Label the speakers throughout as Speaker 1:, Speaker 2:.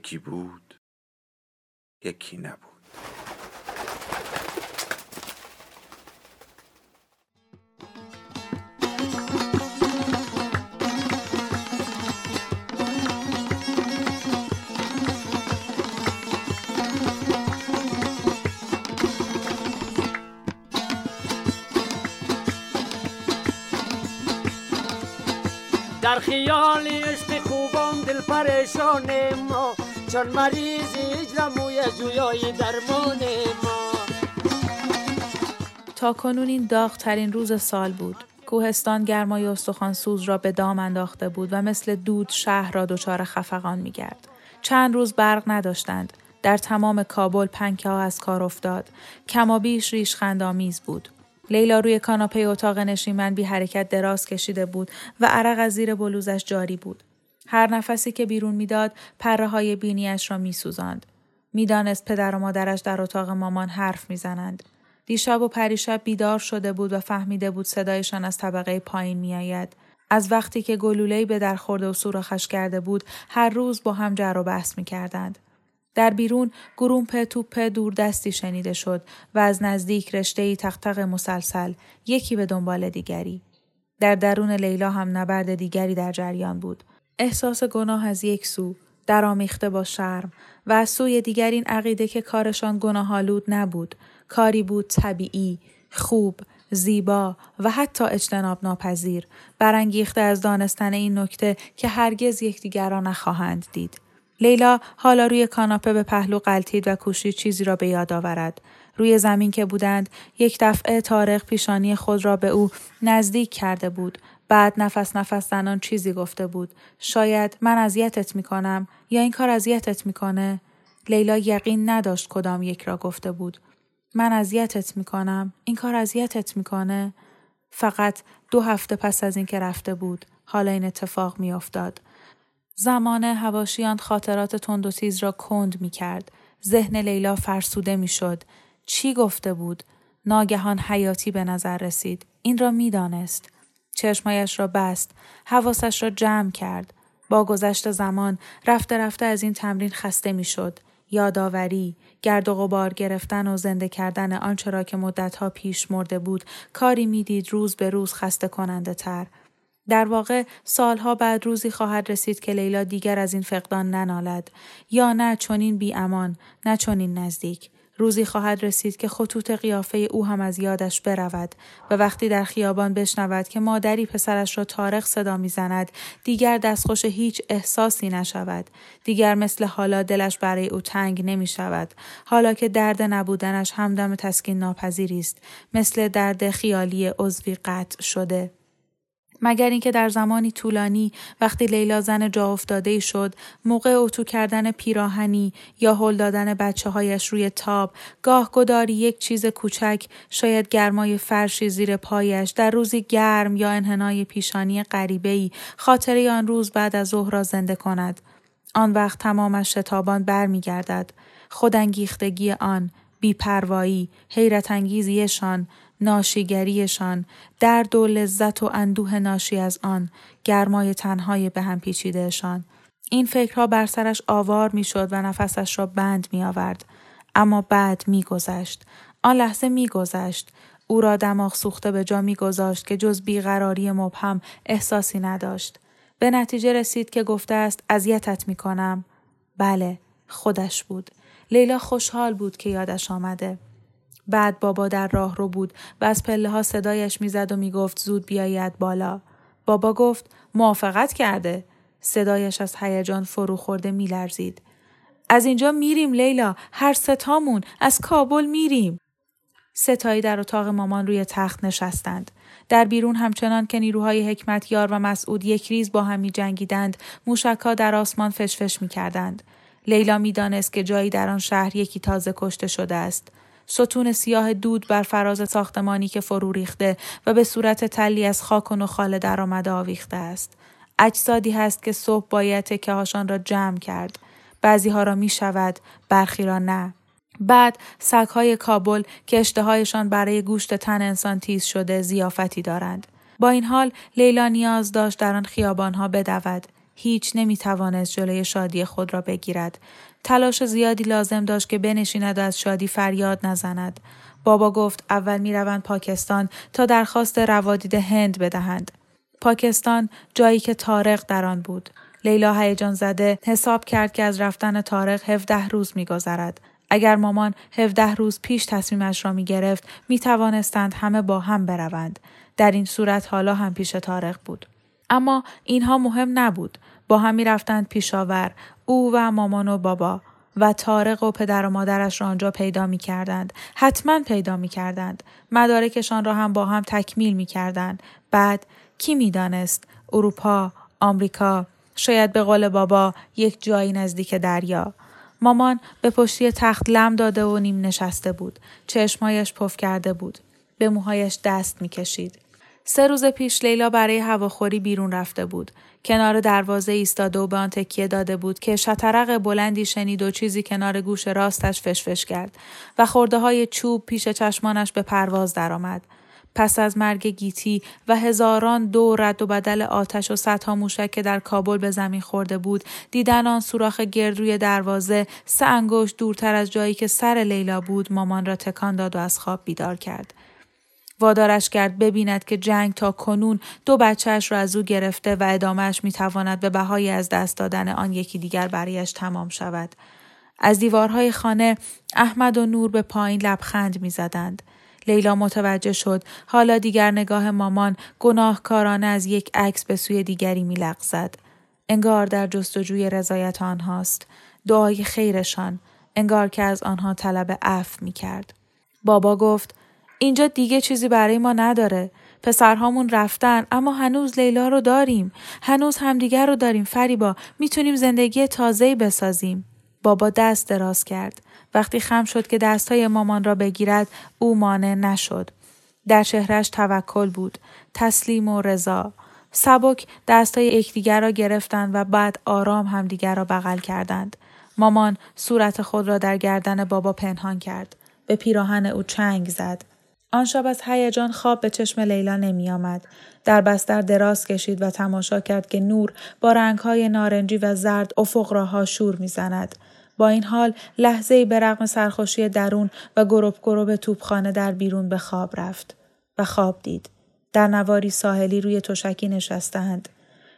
Speaker 1: یکی بود یکی نبود.
Speaker 2: در خیال عشق خوبان دل پریشان ما چون مریض اجرموی جویای درمان ما
Speaker 3: تا کنون این داغترین روز سال بود. کوهستان گرمای استخوان سوز را به دام انداخته بود و مثل دود شهر را دچار خفقان میگرد. چند روز برق نداشتند. در تمام کابل پنکه ها از کار افتاد. کمابیش ریش خندامیز بود. لیلا روی کاناپه اتاق نشیمن بی حرکت دراز کشیده بود و عرق از زیر بلوزش جاری بود. هر نفسی که بیرون می‌داد پره های بینیش را میسوزاند. می‌دانست پدر و مادرش در اتاق مامان حرف می‌زنند. دیشب و پریشب بیدار شده بود و فهمیده بود صدایشان از طبقه پایین میآید. از وقتی که گلوله‌ای به در خورده و سوراخش کرده بود هر روز با هم جر و بحث می کردند. در بیرون گرومپ توپ دور دستی شنیده شد و از نزدیک رشته ای تختق مسلسل یکی به دنبال دیگری. در درون لیلا هم نبرد دیگری در جریان بود. احساس گناه از یک سو، درآمیخته با شرم و از سوی دیگر این عقیده که کارشان گناهالود نبود، کاری بود طبیعی، خوب، زیبا و حتی اجتناب ناپذیر، برانگیخته از دانستن این نکته که هرگز یکدیگر را نخواهند دید. لیلا حالا روی کاناپه به پهلو قلتید و کوشید چیزی را به یاد آورد. روی زمین که بودند یک دفعه تارق پیشانی خود را به او نزدیک کرده بود. بعد نفس نفس زنان چیزی گفته بود. شاید من اذیتت می‌کنم یا این کار اذیتت می‌کنه؟ لیلا یقین نداشت کدام یک را گفته بود. من اذیتت می‌کنم. این کار اذیتت می‌کنه؟ فقط دو هفته پس از اینکه رفته بود. حالا این اتفاق میافتاد. زمان هواشیان خاطرات تند و تیز را کند می کرد. ذهن لیلا فرسوده می شد. چی گفته بود؟ ناگهان حیاتی به نظر رسید. این را می. چشمایش را بست. حواسش را جمع کرد. با گذشت زمان رفته رفته از این تمرین خسته می شد. یادآوری، گرد و غبار گرفتن و زنده کردن آنچه را که مدتها پیش مرده بود کاری می‌دید روز به روز خسته کننده تر. در واقع سالها بعد روزی خواهد رسید که لیلا دیگر از این فقدان ننالد یا نه چنین بی امان نه چنین نزدیک روزی خواهد رسید که خطوط قیافه او هم از یادش برود و وقتی در خیابان بشنود که مادری پسرش را تارق صدا می‌زند دیگر دستخوش هیچ احساسی نشود. دیگر مثل حالا دلش برای او تنگ نمی شود حالا که درد نبودنش همدم تسکین ناپذیری است. مثل درد خیالی عضوی قطع شده. مگر اینکه در زمانی طولانی وقتی لیلا زن جا افتاده شد موقع اتو کردن پیراهنی یا هل دادن بچه هایش روی تاب گاه گداری یک چیز کوچک شاید گرمای فرشی زیر پایش در روزی گرم یا انحنای پیشانی غریبهای خاطره آن روز بعد از ظهر را زنده کند. آن وقت تمامش شتابان برمیگردد. خودانگیختگی آن بیپروایی حیرت انگیزیشان ناشیگریشان درد و لذت و اندوه ناشی از آن گرمای تنهای به هم پیچیدهشان. این فکرها بر سرش آوار می‌شد و نفسش را بند می آورد. اما بعد میگذشت. آن لحظه میگذشت. او را دماغ سوخته به جا میگذاشت که جز بیقراری مبهم احساسی نداشت. به نتیجه رسید که گفته است اذیتت می کنم. بله خودش بود. لیلا خوشحال بود که یادش آمده. بعد بابا در راه رو بود و از پله ها صدایش می‌زد و می‌گفت زود بیاید بالا. بابا گفت موافقت کرده. صدایش از هیجان فرو خورده میلرزید. از اینجا میریم لیلا هر ستامون از کابل میریم. ستایی در اتاق مامان روی تخت نشستند. در بیرون همچنان که نیروهای حکمتیار و مسعود یک ریز با هم می جنگیدند، موشکها در آسمان فشفش می کردند. لیلا می‌دانست که جایی در آن شهر یکی تازه کشته شده است. ستون سیاه دود بر فراز ساختمانی که فرو ریخته و به صورت تلی از خاک و نخاله درآمده آویخته است. اجسادی هست که صبح باید تکه هاشان را جمع کرد. بعضی ها را می شود، برخی را نه. بعد سگهای کابل که اشتهایشان برای گوشت تن انسان تیز شده زیافتی دارند. با این حال لیلا نیاز داشت در آن خیابانها بدود. هیچ نمی توانست جلوی شادی خود را بگیرد. تلاش زیادی لازم داشت که بنشیند و از شادی فریاد نزند. بابا گفت اول می روند پاکستان تا درخواست روادید هند بدهند. پاکستان جایی که تارق در آن بود. لیلا هیجان زده حساب کرد که از رفتن تارق 17 روز میگذرد. اگر مامان 17 روز پیش تصمیمش را می گرفت می توانستند همه با هم بروند. در این صورت حالا هم پیش تارق بود. اما اینها مهم نبود. با هم می رفتند پیشاور او و مامان و بابا و تارق و پدر و مادرش را آنجا پیدا می کردند. حتما پیدا می کردند. مدارکشان را هم با هم تکمیل می کردند. بعد کی می دانست؟ اروپا، آمریکا، شاید به قول بابا یک جایی نزدیک دریا. مامان به پشتی تخت لم داده و نیم نشسته بود. چشمایش پف کرده بود. به موهایش دست می کشید. سه روز پیش لیلا برای هواخوری بیرون رفته بود. کنار دروازه ایستاده و به آن تکیه داده بود که شطرق بلندی شنید و چیزی کنار گوش راستش فشفش کرد و خورده های چوب پیش چشمانش به پرواز درآمد. پس از مرگ گیتی و هزاران دو رد و بدل آتش و صدها موشک که در کابل به زمین خورده بود دیدن آن سوراخ گرد روی دروازه سه انگشت دورتر از جایی که سر لیلا بود مامان را تکان داد و از خواب بیدار کرد وادارش کرد ببیند که جنگ تا کنون دو بچهش را از او گرفته و ادامهش می‌تواند به بهای از دست دادن آن یکی دیگر برایش تمام شود. از دیوارهای خانه احمد و نور به پایین لبخند می‌زدند. لیلا متوجه شد حالا دیگر نگاه مامان گناهکارانه از یک عکس به سوی دیگری میلغزد. انگار در جستجوی رضایت آنهاست. دعای خیرشان. انگار که از آنها طلب عفو می کرد. بابا گفت اینجا دیگه چیزی برای ما نداره. پسرهامون رفتن اما هنوز لیلا رو داریم. هنوز همدیگر رو داریم فریبا. می‌تونیم زندگی تازه‌ای بسازیم. بابا دست دراز کرد. وقتی خم شد که دستهای مامان را بگیرد او مانع نشد. در چهرش توکل بود. تسلیم و رضا. سبک دستهای یکدیگر را گرفتند و بعد آرام همدیگر را بغل کردند. مامان صورت خود را در گردن بابا پنهان کرد. به پیراهن او چنگ زد. آن شب از هیجان خواب به چشم لیلا نمی آمد. در بستر دراز کشید و تماشا کرد که نور با رنگهای نارنجی و زرد افق را هاشور می‌زند. با این حال لحظه به رغم سرخوشی درون و گروب گروب توپخانه در بیرون به خواب رفت و خواب دید. در نواری ساحلی روی تشکی نشستند.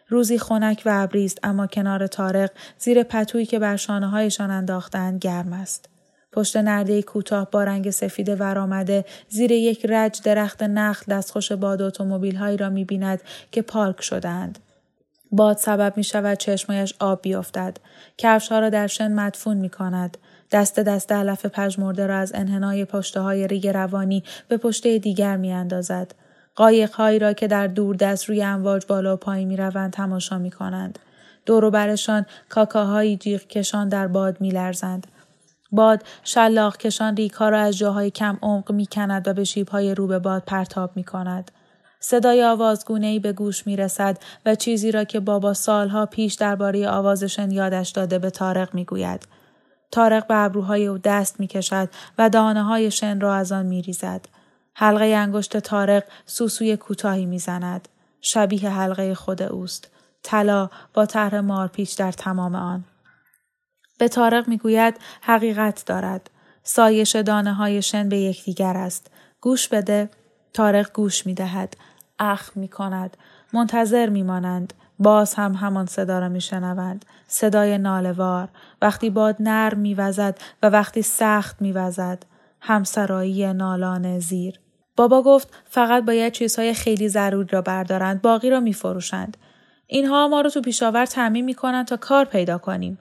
Speaker 3: روزی خنک و ابریست اما کنار تارق زیر پتویی که بر شانه هایشان انداختند گرم است. پشت نرده کوتاه با رنگ سفید ورآمده زیر یک رج درخت نخل دستخوش باد اتومبیل هایی را می بیند که پارک شدند. باد سبب می شود چشمایش آب بیفتد. کفش ها را در شن مدفون می کند. دست دست علف پژمرده را از انحنای پشته های ریگ روانی به پشته دیگر می اندازد. قایقهایی را که در دست روی امواج بالا و پایین می روند تماشا می کنند. دور برشان کاکاهایی جیغ کشان در باد می لرزند. باد شلاق کشان ریک ها را از جاهای کم عمق می کند و به شیبهای رو به باد پرتاب می کند. صدای آوازگونه ای به گوش می رسد و چیزی را که بابا سالها پیش درباره آوازشن یادش داده به تارق می گوید. تارق به ابروهای او دست می کشد و دانه های شن را از آن می ریزد. حلقه انگشت تارق سوسوی کوتاهی می زند. شبیه حلقه خود اوست. طلا با طرح مارپیچ در تمام آن. به تارق می‌گوید حقیقت دارد. سایش دانه های شن به یکدیگر است. گوش بده. تارق گوش می دهد. اخ می کند. منتظر می مانند. باز هم همان صدا را می شنوند. صدای نالوار. وقتی باد نرم می وزد و وقتی سخت می وزد. همسرایی نالان زیر. بابا گفت فقط باید چیزهای خیلی ضروری را بردارند. باقی را می فروشند. اینها ما رو تو پیشاور تعمین می کنند تا کار پیدا کنیم.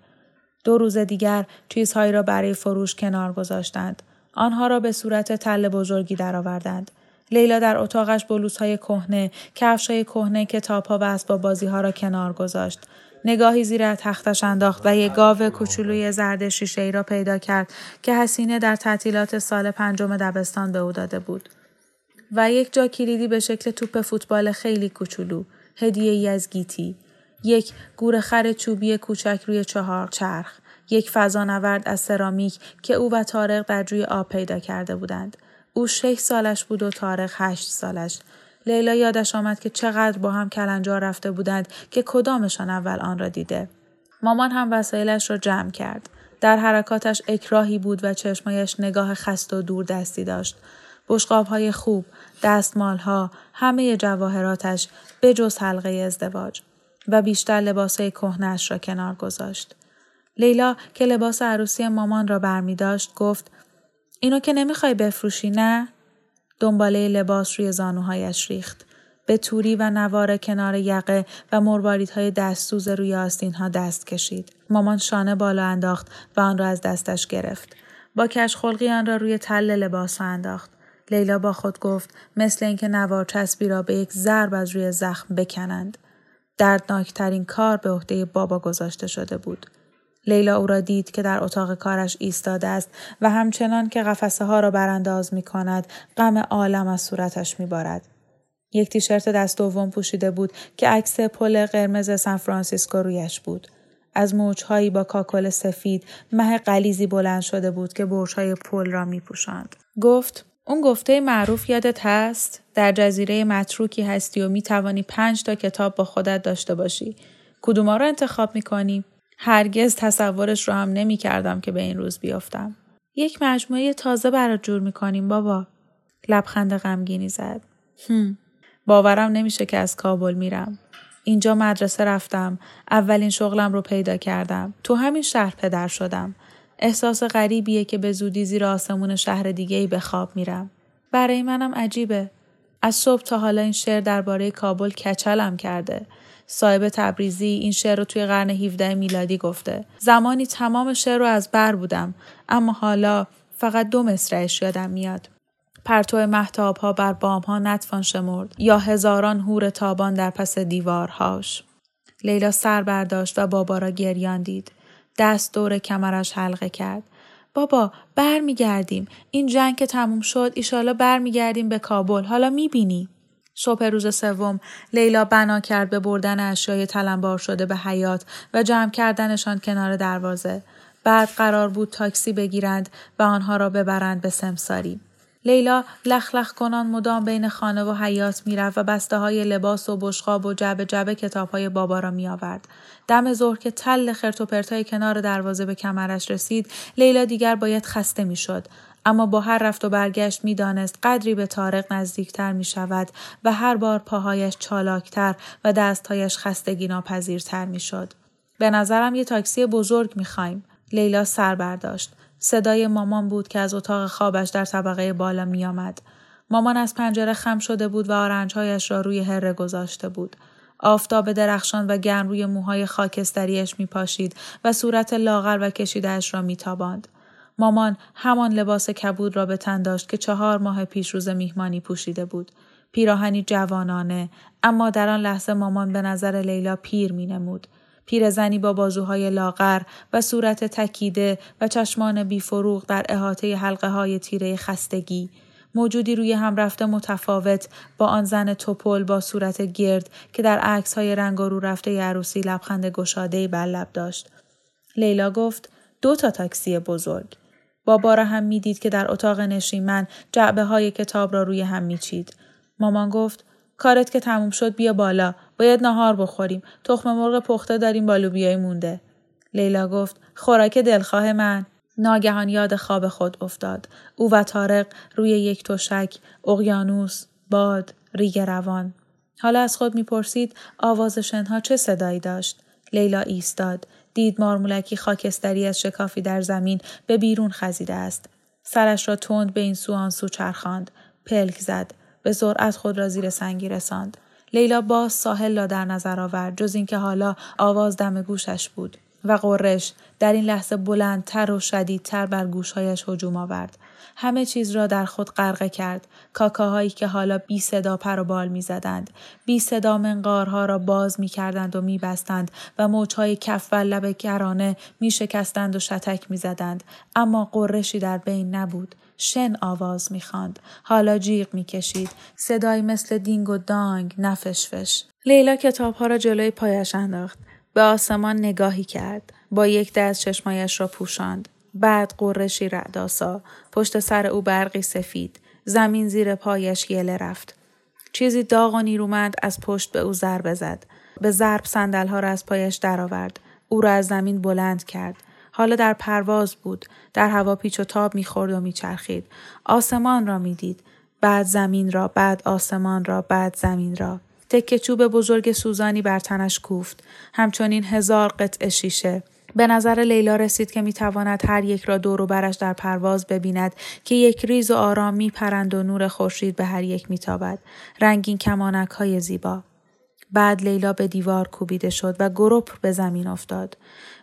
Speaker 3: دو روز دیگر چیزهایی را برای فروش کنار گذاشتند. آنها را به صورت تل بزرگی درآوردند. لیلا در اتاقش بلوزهای کهنه، کفشهای کهنه، کتابها و اسباب بازیها را کنار گذاشت. نگاهی زیر تختش انداخت و یک گاو کوچولوی زرد شیشه ای را پیدا کرد که حسینه در تعطیلات سال پنجم دبستان به او داده بود. و یک جا کلیدی به شکل توپ فوتبال خیلی کوچولو، هدیه ای از گیتی. یک گورخر چوبی کوچک روی چهار چرخ. یک فضانورد از سرامیک که او و تارق در جوی آب پیدا کرده بودند. او شش سالش بود و تارق هشت سالش. لیلا یادش آمد که چقدر با هم کلنجار رفته بودند که کدامشان اول آن را دیده. مامان هم وسایلش را جمع کرد. در حرکاتش اکراهی بود و چشمایش نگاه خست و دور دستی داشت. بشقاب خوب، دستمال همه جواهراتش جز حلقه ازدواج و بیشتر لباس های کهنش را کنار گذاشت. لیلا که لباس عروسی مامان را برمی داشت گفت اینو که نمی‌خوای بفروشی نه؟ دنباله لباس روی زانوهایش ریخت. به توری و نوار کنار یقه و مرواریدهای دستسوز روی آستین ها دست کشید. مامان شانه بالا انداخت و آن را از دستش گرفت. با کش خلقی آن را روی تل لباس انداخت. لیلا با خود گفت مثل اینکه نوار چسبی را به یک ضرب از روی زخم بکنند. دردناکترین کار به عهده بابا گذاشته شده بود. لیلا او را دید که در اتاق کارش ایستاده است و همچنان که قفسه ها را برانداز می کند غم عالم از صورتش می بارد. یک تیشرت دست دوم پوشیده بود که عکس پل قرمز سان فرانسیسکو رویش بود. از موجهایی با کاکل سفید مه قلیزی بلند شده بود که برشهای پل را می پوشند. گفت اون گفته معروف یادت هست؟ در جزیره متروکی هستی و می توانی پنج تا کتاب با خودت داشته باشی. کدوما رو انتخاب می کنی؟ هرگز تصورش رو هم نمی کردم که به این روز بیافتم. یک مجموعه تازه برات جور می کنیم بابا. لبخند غمگینی زد. هم. باورم نمیشه که از کابل میرم. اینجا مدرسه رفتم. اولین شغلم رو پیدا کردم. تو همین شهر پدر شدم. احساس غریبیه که به زودی زیر آسمون شهر دیگه ای به خواب میرم. برای منم عجیبه. از صبح تا حالا این شعر درباره کابل کچلم کرده. صاحب تبریزی این شعر رو توی قرن 17 میلادی گفته. زمانی تمام شعر رو از بر بودم اما حالا فقط دو مصرعش یادم میاد. پرتو محتاب ها بر بام ها نتوان شمرد یا هزاران هور تابان در پس دیوارهاش. لیلا سر برداشت و بابا را گریان دید. دست دور کمرش حلقه کرد. بابا برمیگردیم. این جنگ که تموم شد ایشالا برمیگردیم به کابل. حالا می‌بینی؟ صبح روز سوم لیلا بنا کرد به بردن اشیای تلمبار شده به حیات و جمع کردنشان کنار دروازه. بعد قرار بود تاکسی بگیرند و آنها را ببرند به سمساری. لیلا لخ کنان مدام بین خانه و حیات می‌رفت و بسته های لباس و بشقاب و جبه جبه کتاب های بابا را می آورد. دم ظهر که تل خرت پرتای کنار دروازه به کمرش رسید لیلا دیگر باید خسته می‌شد اما با هر رفت و برگشت می‌دانست قدری به تارق نزدیکتر می شود و هر بار پاهایش چالاکتر و دستهایش خستگی ناپذیرتر می شد. به نظرم یه تاکسی بزرگ می خوایم. لیلا سر برداشت. صدای مامان بود که از اتاق خوابش در طبقه بالا می آمد. مامان از پنجره خم شده بود و آرنجهایش را روی هره گذاشته بود. آفتاب درخشان و گرم روی موهای خاکستریش می پاشید و صورت لاغر و کشیدهش را می تاباند. مامان همان لباس کبود را به تن داشت که چهار ماه پیش روز میهمانی پوشیده بود. پیراهنی جوانانه اما در آن لحظه مامان به نظر لیلا پیر می نمود. پیرزنی با بازوهای لاغر و صورت تکیده و چشمان بیفروغ در احاطه حلقه های تیره خستگی موجودی روی هم رفته متفاوت با آن زن توپل با صورت گرد که در عکس های رنگ رو رفته عروسی لبخند گشاده بر لب داشت. لیلا گفت دو تا تاکسی بزرگ. بابا را هم می‌دید که در اتاق نشیمن جعبه های کتاب را روی هم میچید. مامان گفت کارت که تموم شد بیا بالا باید نهار بخوریم تخم مرغ پخته داریم بالو بیای مونده لیلا گفت خوراک دلخواه من ناگهان یاد خواب خود افتاد. او و تارق روی یک تشک اقیانوس باد ریگ روان. حالا از خود می‌پرسید آواز شنها چه صدایی داشت. لیلا ایستاد. دید مارمولکی خاکستری از شکافی در زمین به بیرون خزیده است. سرش را تند به این سو آن سو چرخاند. پلک زد. به سرعت خود را زیر سنگی رساند. لیلا باز ساحل را در نظر آورد جز اینکه حالا آواز دم گوشش بود و قرش در این لحظه بلندتر و شدیدتر بر گوشهایش هجوم آورد همه چیز را در خود غرقه کرد کاکاهایی که حالا بی صدا پر و بال می زدند. بی صدا منقارها را باز می کردند و می بستند و موجهای کف و لب گرانه می شکستند و شتک می زدند. اما قرشی در بین نبود. شن آواز می‌خواند حالا جیغ می‌کشید صدایی مثل دینگ و دانگ نفشفش لیلا کتابها را جلوی پایش انداخت به آسمان نگاهی کرد. با یک دست چشمایش را پوشاند. بعد قرشی رعداسا پشت سر او برقی سفید. زمین زیر پایش یله رفت. چیزی داغ و نیرومند از پشت به او ضربه زد. به ضرب صندلها را از پایش درآورد. او را از زمین بلند کرد. حالا در پرواز بود. در هوا پیچ و تاب می‌خورد و میچرخید. آسمان را می‌دید. بعد زمین را بعد آسمان را بعد زمین را. تکه چوب بزرگ سوزانی بر تنش کوفت همچنین هزار قطع شیشه به نظر لیلا رسید که می‌تواند هر یک را دور و برش در پرواز ببیند که یک ریز و آرام میپرند و نور خورشید به هر یک میتابد رنگین کمانک های زیبا بعد لیلا به دیوار کوبیده شد و گروپ به زمین افتاد.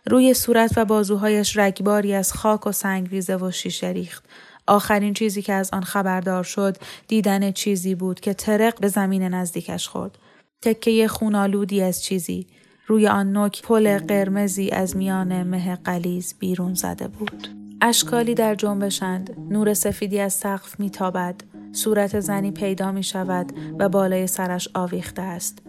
Speaker 3: روی صورت و بازوهایش رگباری از خاک و سنگریزه و شیشه ریخت. آخرین چیزی که از آن خبردار شد دیدن چیزی بود که ترق به زمین نزدیکش خورد. تکه خونالودی از چیزی. روی آن نوک پل قرمزی از میان مه قلیز بیرون زده بود. اشکالی در جنبشند. نور سفیدی از سقف میتابد. صورت زنی پیدا می شود و بالای سرش آویخته است.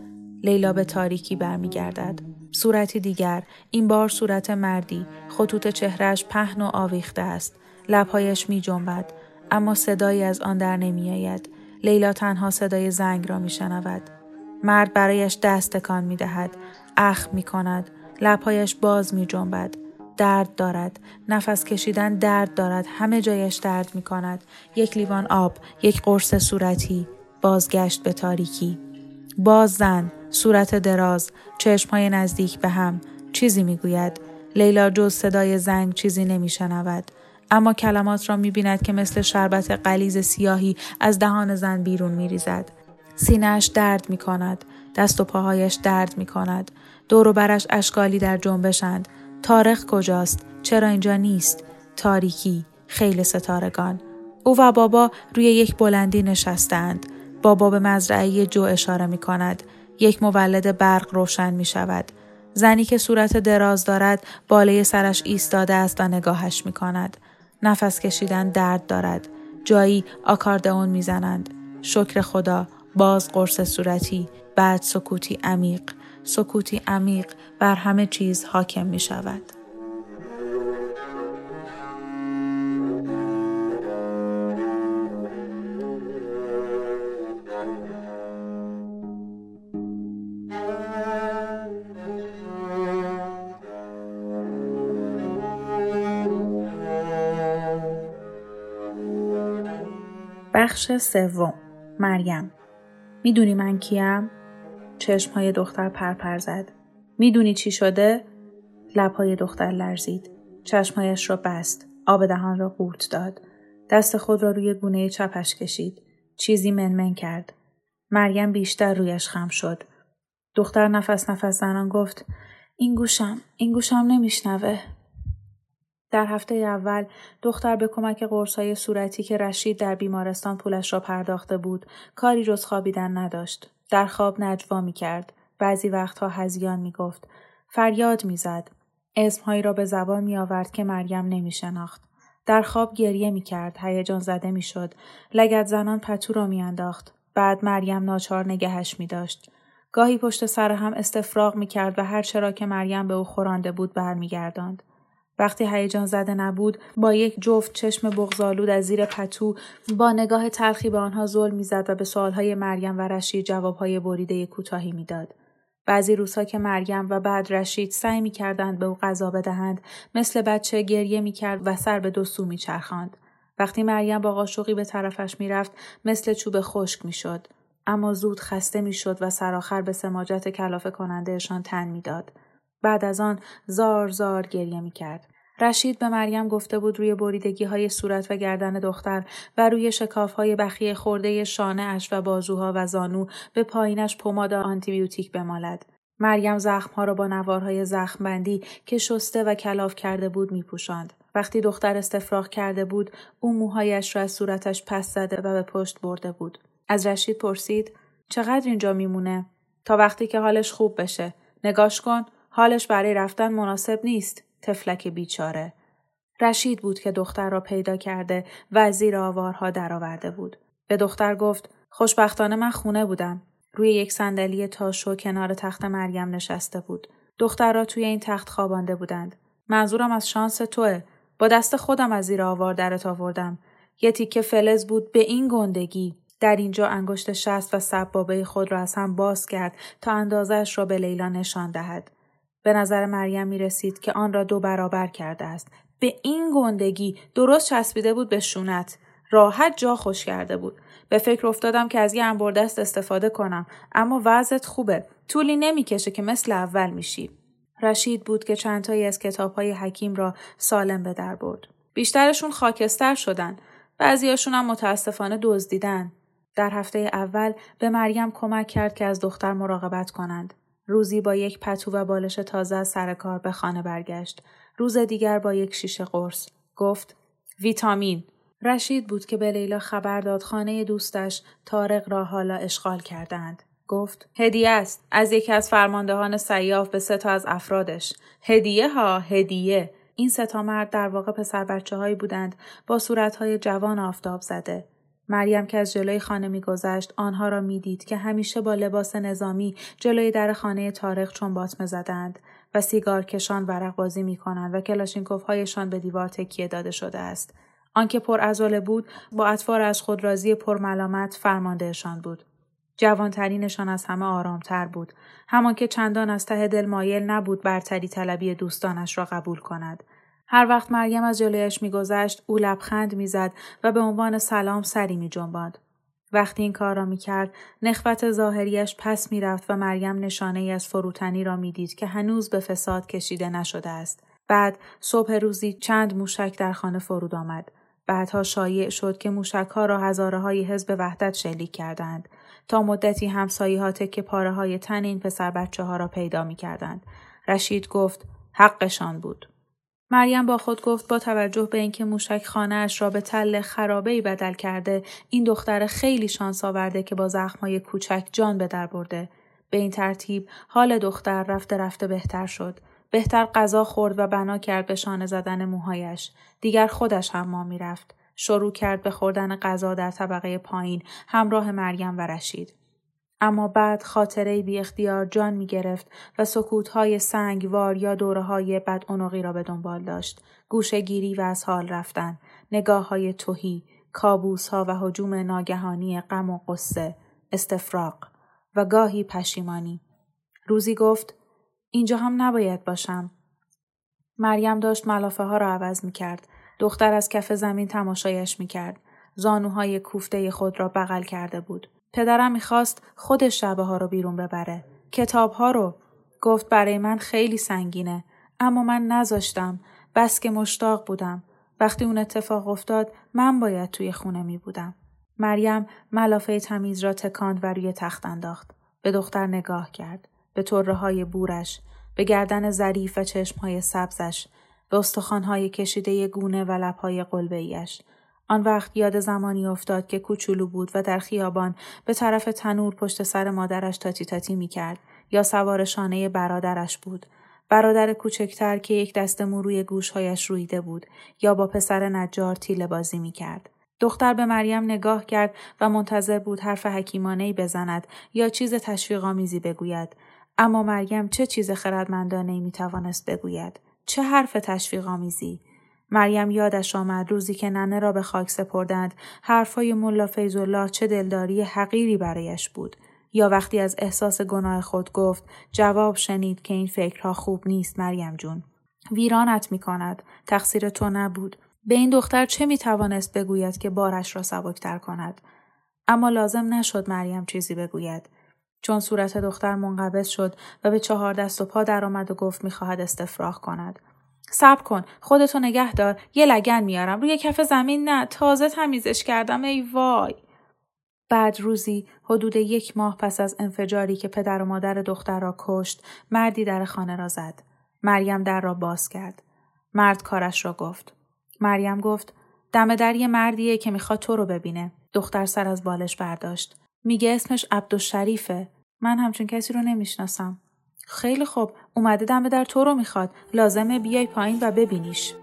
Speaker 3: لیلا به تاریکی برمیگردد. صورتی دیگر، این بار صورت مردی، خطوط چهرش پهن و آویخته است. لبهایش می جنبد. اما صدایی از آن در نمی آید. لیلا تنها صدای زنگ را می شنود. مرد برایش دست تکان می دهد. اخ می کند. لبهایش باز می جنبد. درد دارد. نفس کشیدن درد دارد. همه جایش درد می کند. یک لیوان آب. یک قرص صورتی. بازگشت به تاریکی. باز زن. صورت دراز، چشمهای نزدیک به هم، چیزی می‌گوید. لیلا جز صدای زنگ چیزی نمیشنود. اما کلمات را می‌بیند که مثل شربت قلیز سیاهی از دهان زن بیرون میریزد. سینهش درد می کند. دست و پاهایش درد می کند. دور و برش اشکالی در جنبشند. تاریخ کجاست؟ چرا اینجا نیست؟ تاریکی، خیل ستارگان. او و بابا روی یک بلندی نشستند. بابا به مزرعه جو اشاره می کند. یک مولد برق روشن می شود. زنی که صورت دراز دارد بالای سرش ایستاده است و نگاهش می کند. نفس کشیدن درد دارد. جایی آکاردئون می‌زنند. شکر خدا باز قرص صورتی بعد سکوتی عمیق سکوتی عمیق بر همه چیز حاکم می شود. بخش سوم مریم می‌دونی من کیم؟ چشم های دختر پرپر زد. می‌دونی چی شده؟ لبهای دختر لرزید. چشمهایش را بست. آب دهان را قورت داد. دست خود را روی گونه چپش کشید. چیزی منمن کرد. مریم بیشتر رویش خم شد. دختر نفس نفس زنان گفت این گوشم این گوشم نمیشنوه در هفته اول دختر به کمک قرصای صورتی که رشید در بیمارستان پولش را پرداخته بود کاری جز خوابیدن نداشت. در خواب نجوا می کرد بعضی وقتها هزیان می گفت فریاد می زد اسمهایی را به زبان می آورد که مریم نمی شناخت در خواب گریه می کرد هیجان زده می شد لگت زنان پتو را می بعد مریم ناچار نگهش می داشت گاهی پشت سر هم استفراغ می کرد و هر چرا که مریم به او خورانده بود برمیگرداند. وقتی هیجان زده نبود با یک جفت چشم بغزالود از زیر پتو با نگاه تلخی به آنها ظلم می‌زد و به سوالهای مریم و رشید جوابهای بریده کوتاهی می‌داد. بعضی روزها که مریم و بعد رشید سعی می‌کردند به او غذا بدهند مثل بچه گریه می‌کرد و سر به دو سو میچرخاند. وقتی مریم با قاشقی به طرفش می‌رفت مثل چوب خشک می‌شد. اما زود خسته می‌شد و سرآخر به سماجت کلافه کنندهشان تن می‌داد. بعد از آن زار زار گریه می کرد. رشید به مریم گفته بود روی بریدگی های صورت و گردن دختر و روی شکاف های بخیه خورده شانه اش و بازوها و زانو به پایینش پماد آنتیبیوتیک بمالد. مریم زخمها را با نوارهای زخمبندی که شسته و کلاف کرده بود می پوشند. وقتی دختر استفراغ کرده بود او موهایش را از صورتش پس زده و به پشت برده بود. از رشید پرسید چقدر اینجا میمونه؟ تا وقتی که حالش خوب بشه. نگاش کن حالش برای رفتن مناسب نیست. تفلک بیچاره. رشید بود که دختر را پیدا کرده و زیر آوارها درآورده بود. به دختر گفت خوشبختانه من خونه بودم. روی یک صندلی تاشو کنار تخت مریم نشسته بود. دختر را توی این تخت خوابانده بودند. منظورم از شانس توه. با دست خودم از زیر آوار درت آوردم. یه تیکه فلز بود به این گندگی. در اینجا انگشت شست و سبابه خود را از هم باز کرد تا اندازش را به لیلا نشان دهد. به نظر مریم می رسید که آن را دو برابر کرده است. به این گندگی درست چسبیده بود به شونت. راحت جا خوش کرده بود. به فکر افتادم که از یه انبردست استفاده کنم اما وضعت خوبه. طولی نمی‌کشه که مثل اول میشی. رشید بود که چندتایی از کتاب های حکیم را سالم به در برد. بیشترشون خاکستر شدن. بعضیاشون هم متاسفانه دزدیدن. در هفته اول به مریم کمک کرد که از دختر مراقبت کنند. روزی با یک پتو و بالش تازه از سر کار به خانه برگشت. روز دیگر با یک شیشه قرص. گفت ویتامین. رشید بود که به لیلا خبر داد خانه دوستش تارق را حالا اشغال کردند. گفت هدیه است از یکی از فرماندهان سیاف به سه تا از افرادش هدیه ها هدیه این سه تا مرد در واقع پسر بچه هایی بودند با صورتهای جوان آفتاب زده مریم که از جلوی خانه میگذشت آنها را می‌دید که همیشه با لباس نظامی جلوی در خانه تاریخ چون باطمه زدند و سیگار کشان ورق بازی می کنند و کلاشینکوف هایشان به دیوار تکیه داده شده است. آنکه پر ازوله بود با اطوار از خود راضی پر ملامت فرماندهشان بود. جوانترینشان از همه آرامتر بود. همان که چندان از ته دل مایل نبود برتری طلبی دوستانش را قبول کند. هر وقت مریم از جلویش میگذشت او لبخند می‌زد و به عنوان سلام سری میجنباند وقتی این کار را می‌کرد نخوت ظاهریش پس می‌رفت و مریم نشانه ای از فروتنی را می‌دید که هنوز به فساد کشیده نشده است بعد صبح روزی چند موشک در خانه فرود آمد بعدها شایع شد که موشکها را هزاره های حزب وحدت شلیک کردند تا مدتی همسایه ها تکه پاره های تن این پسر بچه ها را پیدا می کردند. رشید گفت حقشان بود. مریم با خود گفت با توجه به اینکه موشک خانه اش را به تل خرابه بدل کرده این دختر خیلی شانس آورده که با زخمهای کوچک جان به در برده. به این ترتیب حال دختر رفته رفته بهتر شد. بهتر غذا خورد و بنا کرد به شانه زدن موهایش. دیگر خودش هم ما می‌رفت. شروع کرد به خوردن غذا در طبقه پایین همراه مریم و رشید. اما بعد خاطره بی اختیار جان می گرفت و سکوتهای سنگوار یا دوره های بد را به دنبال داشت. گوشه گیری و از حال رفتن. نگاه های توهی. کابوس ها و حجوم ناگهانی غم و قصه. استفراق. و گاهی پشیمانی. روزی گفت اینجا هم نباید باشم. مریم داشت ملافه ها را عوض می کرد. دختر از کف زمین تماشایش می کرد. زانوهای کوفته خود را بغل کرده بود. پدرم می‌خواست خودش شبه ها رو بیرون ببره. کتاب ها رو. گفت برای من خیلی سنگینه. اما من نذاشتم. بس که مشتاق بودم. وقتی اون اتفاق افتاد من باید توی خونه می بودم. مریم ملافه تمیز را تکاند و روی تخت انداخت. به دختر نگاه کرد. به طره های بورش. به گردن ظریف و چشم های سبزش. به استخوانهای کشیده گونه و لبهای قلبهیش. آن وقت یاد زمانی افتاد که کوچولو بود و در خیابان به طرف تنور پشت سر مادرش تاتی تاتی می کرد یا سوار شانه برادرش بود. برادر کوچکتر که یک دست مو روی گوشهایش رویده بود یا با پسر نجار تیله بازی می کرد. دختر به مریم نگاه کرد و منتظر بود حرف حکیمانه بزند یا چیز تشویقآمیزی بگوید اما مریم چه چیز خردمندانه می توانست بگوید چه حرف تشویقآمیزی مریم یادش آمد روزی که ننه را به خاک سپردند حرفهای ملا فیضالله چه دلداری حقیری برایش بود. یا وقتی از احساس گناه خود گفت جواب شنید که این فکرها خوب نیست مریم جون. ویرانت می کند تقصیر تو نبود. به این دختر چه می توانست بگوید که بارش را سبکتر کند؟ اما لازم نشد مریم چیزی بگوید. چون صورت دختر منقبض شد و به چهار دست و پا درآمد و گفت می‌خواهد استفراغ کند. صبر کن خودتو نگه دار. یه لگن میارم. روی کف زمین نه. تازه تمیزش کردم. ای وای. بعد روزی حدود یک ماه پس از انفجاری که پدر و مادر دختر را کشت مردی در خانه را زد. مریم در را باز کرد. مرد کارش را گفت. مریم گفت دم در یه مردیه که می‌خواد تو رو ببینه. دختر سر از بالش برداشت. میگه اسمش عبدالشریفه. من همچون کسی رو نمی‌شناسم. خیلی خوب. اومده دم در تو رو می‌خواد. لازمه بیای پایین و ببینیش.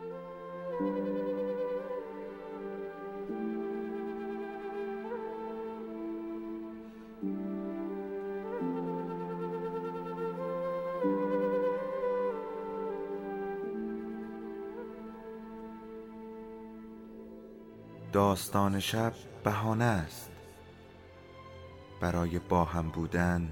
Speaker 1: داستان شب بهانه است. برای با هم بودن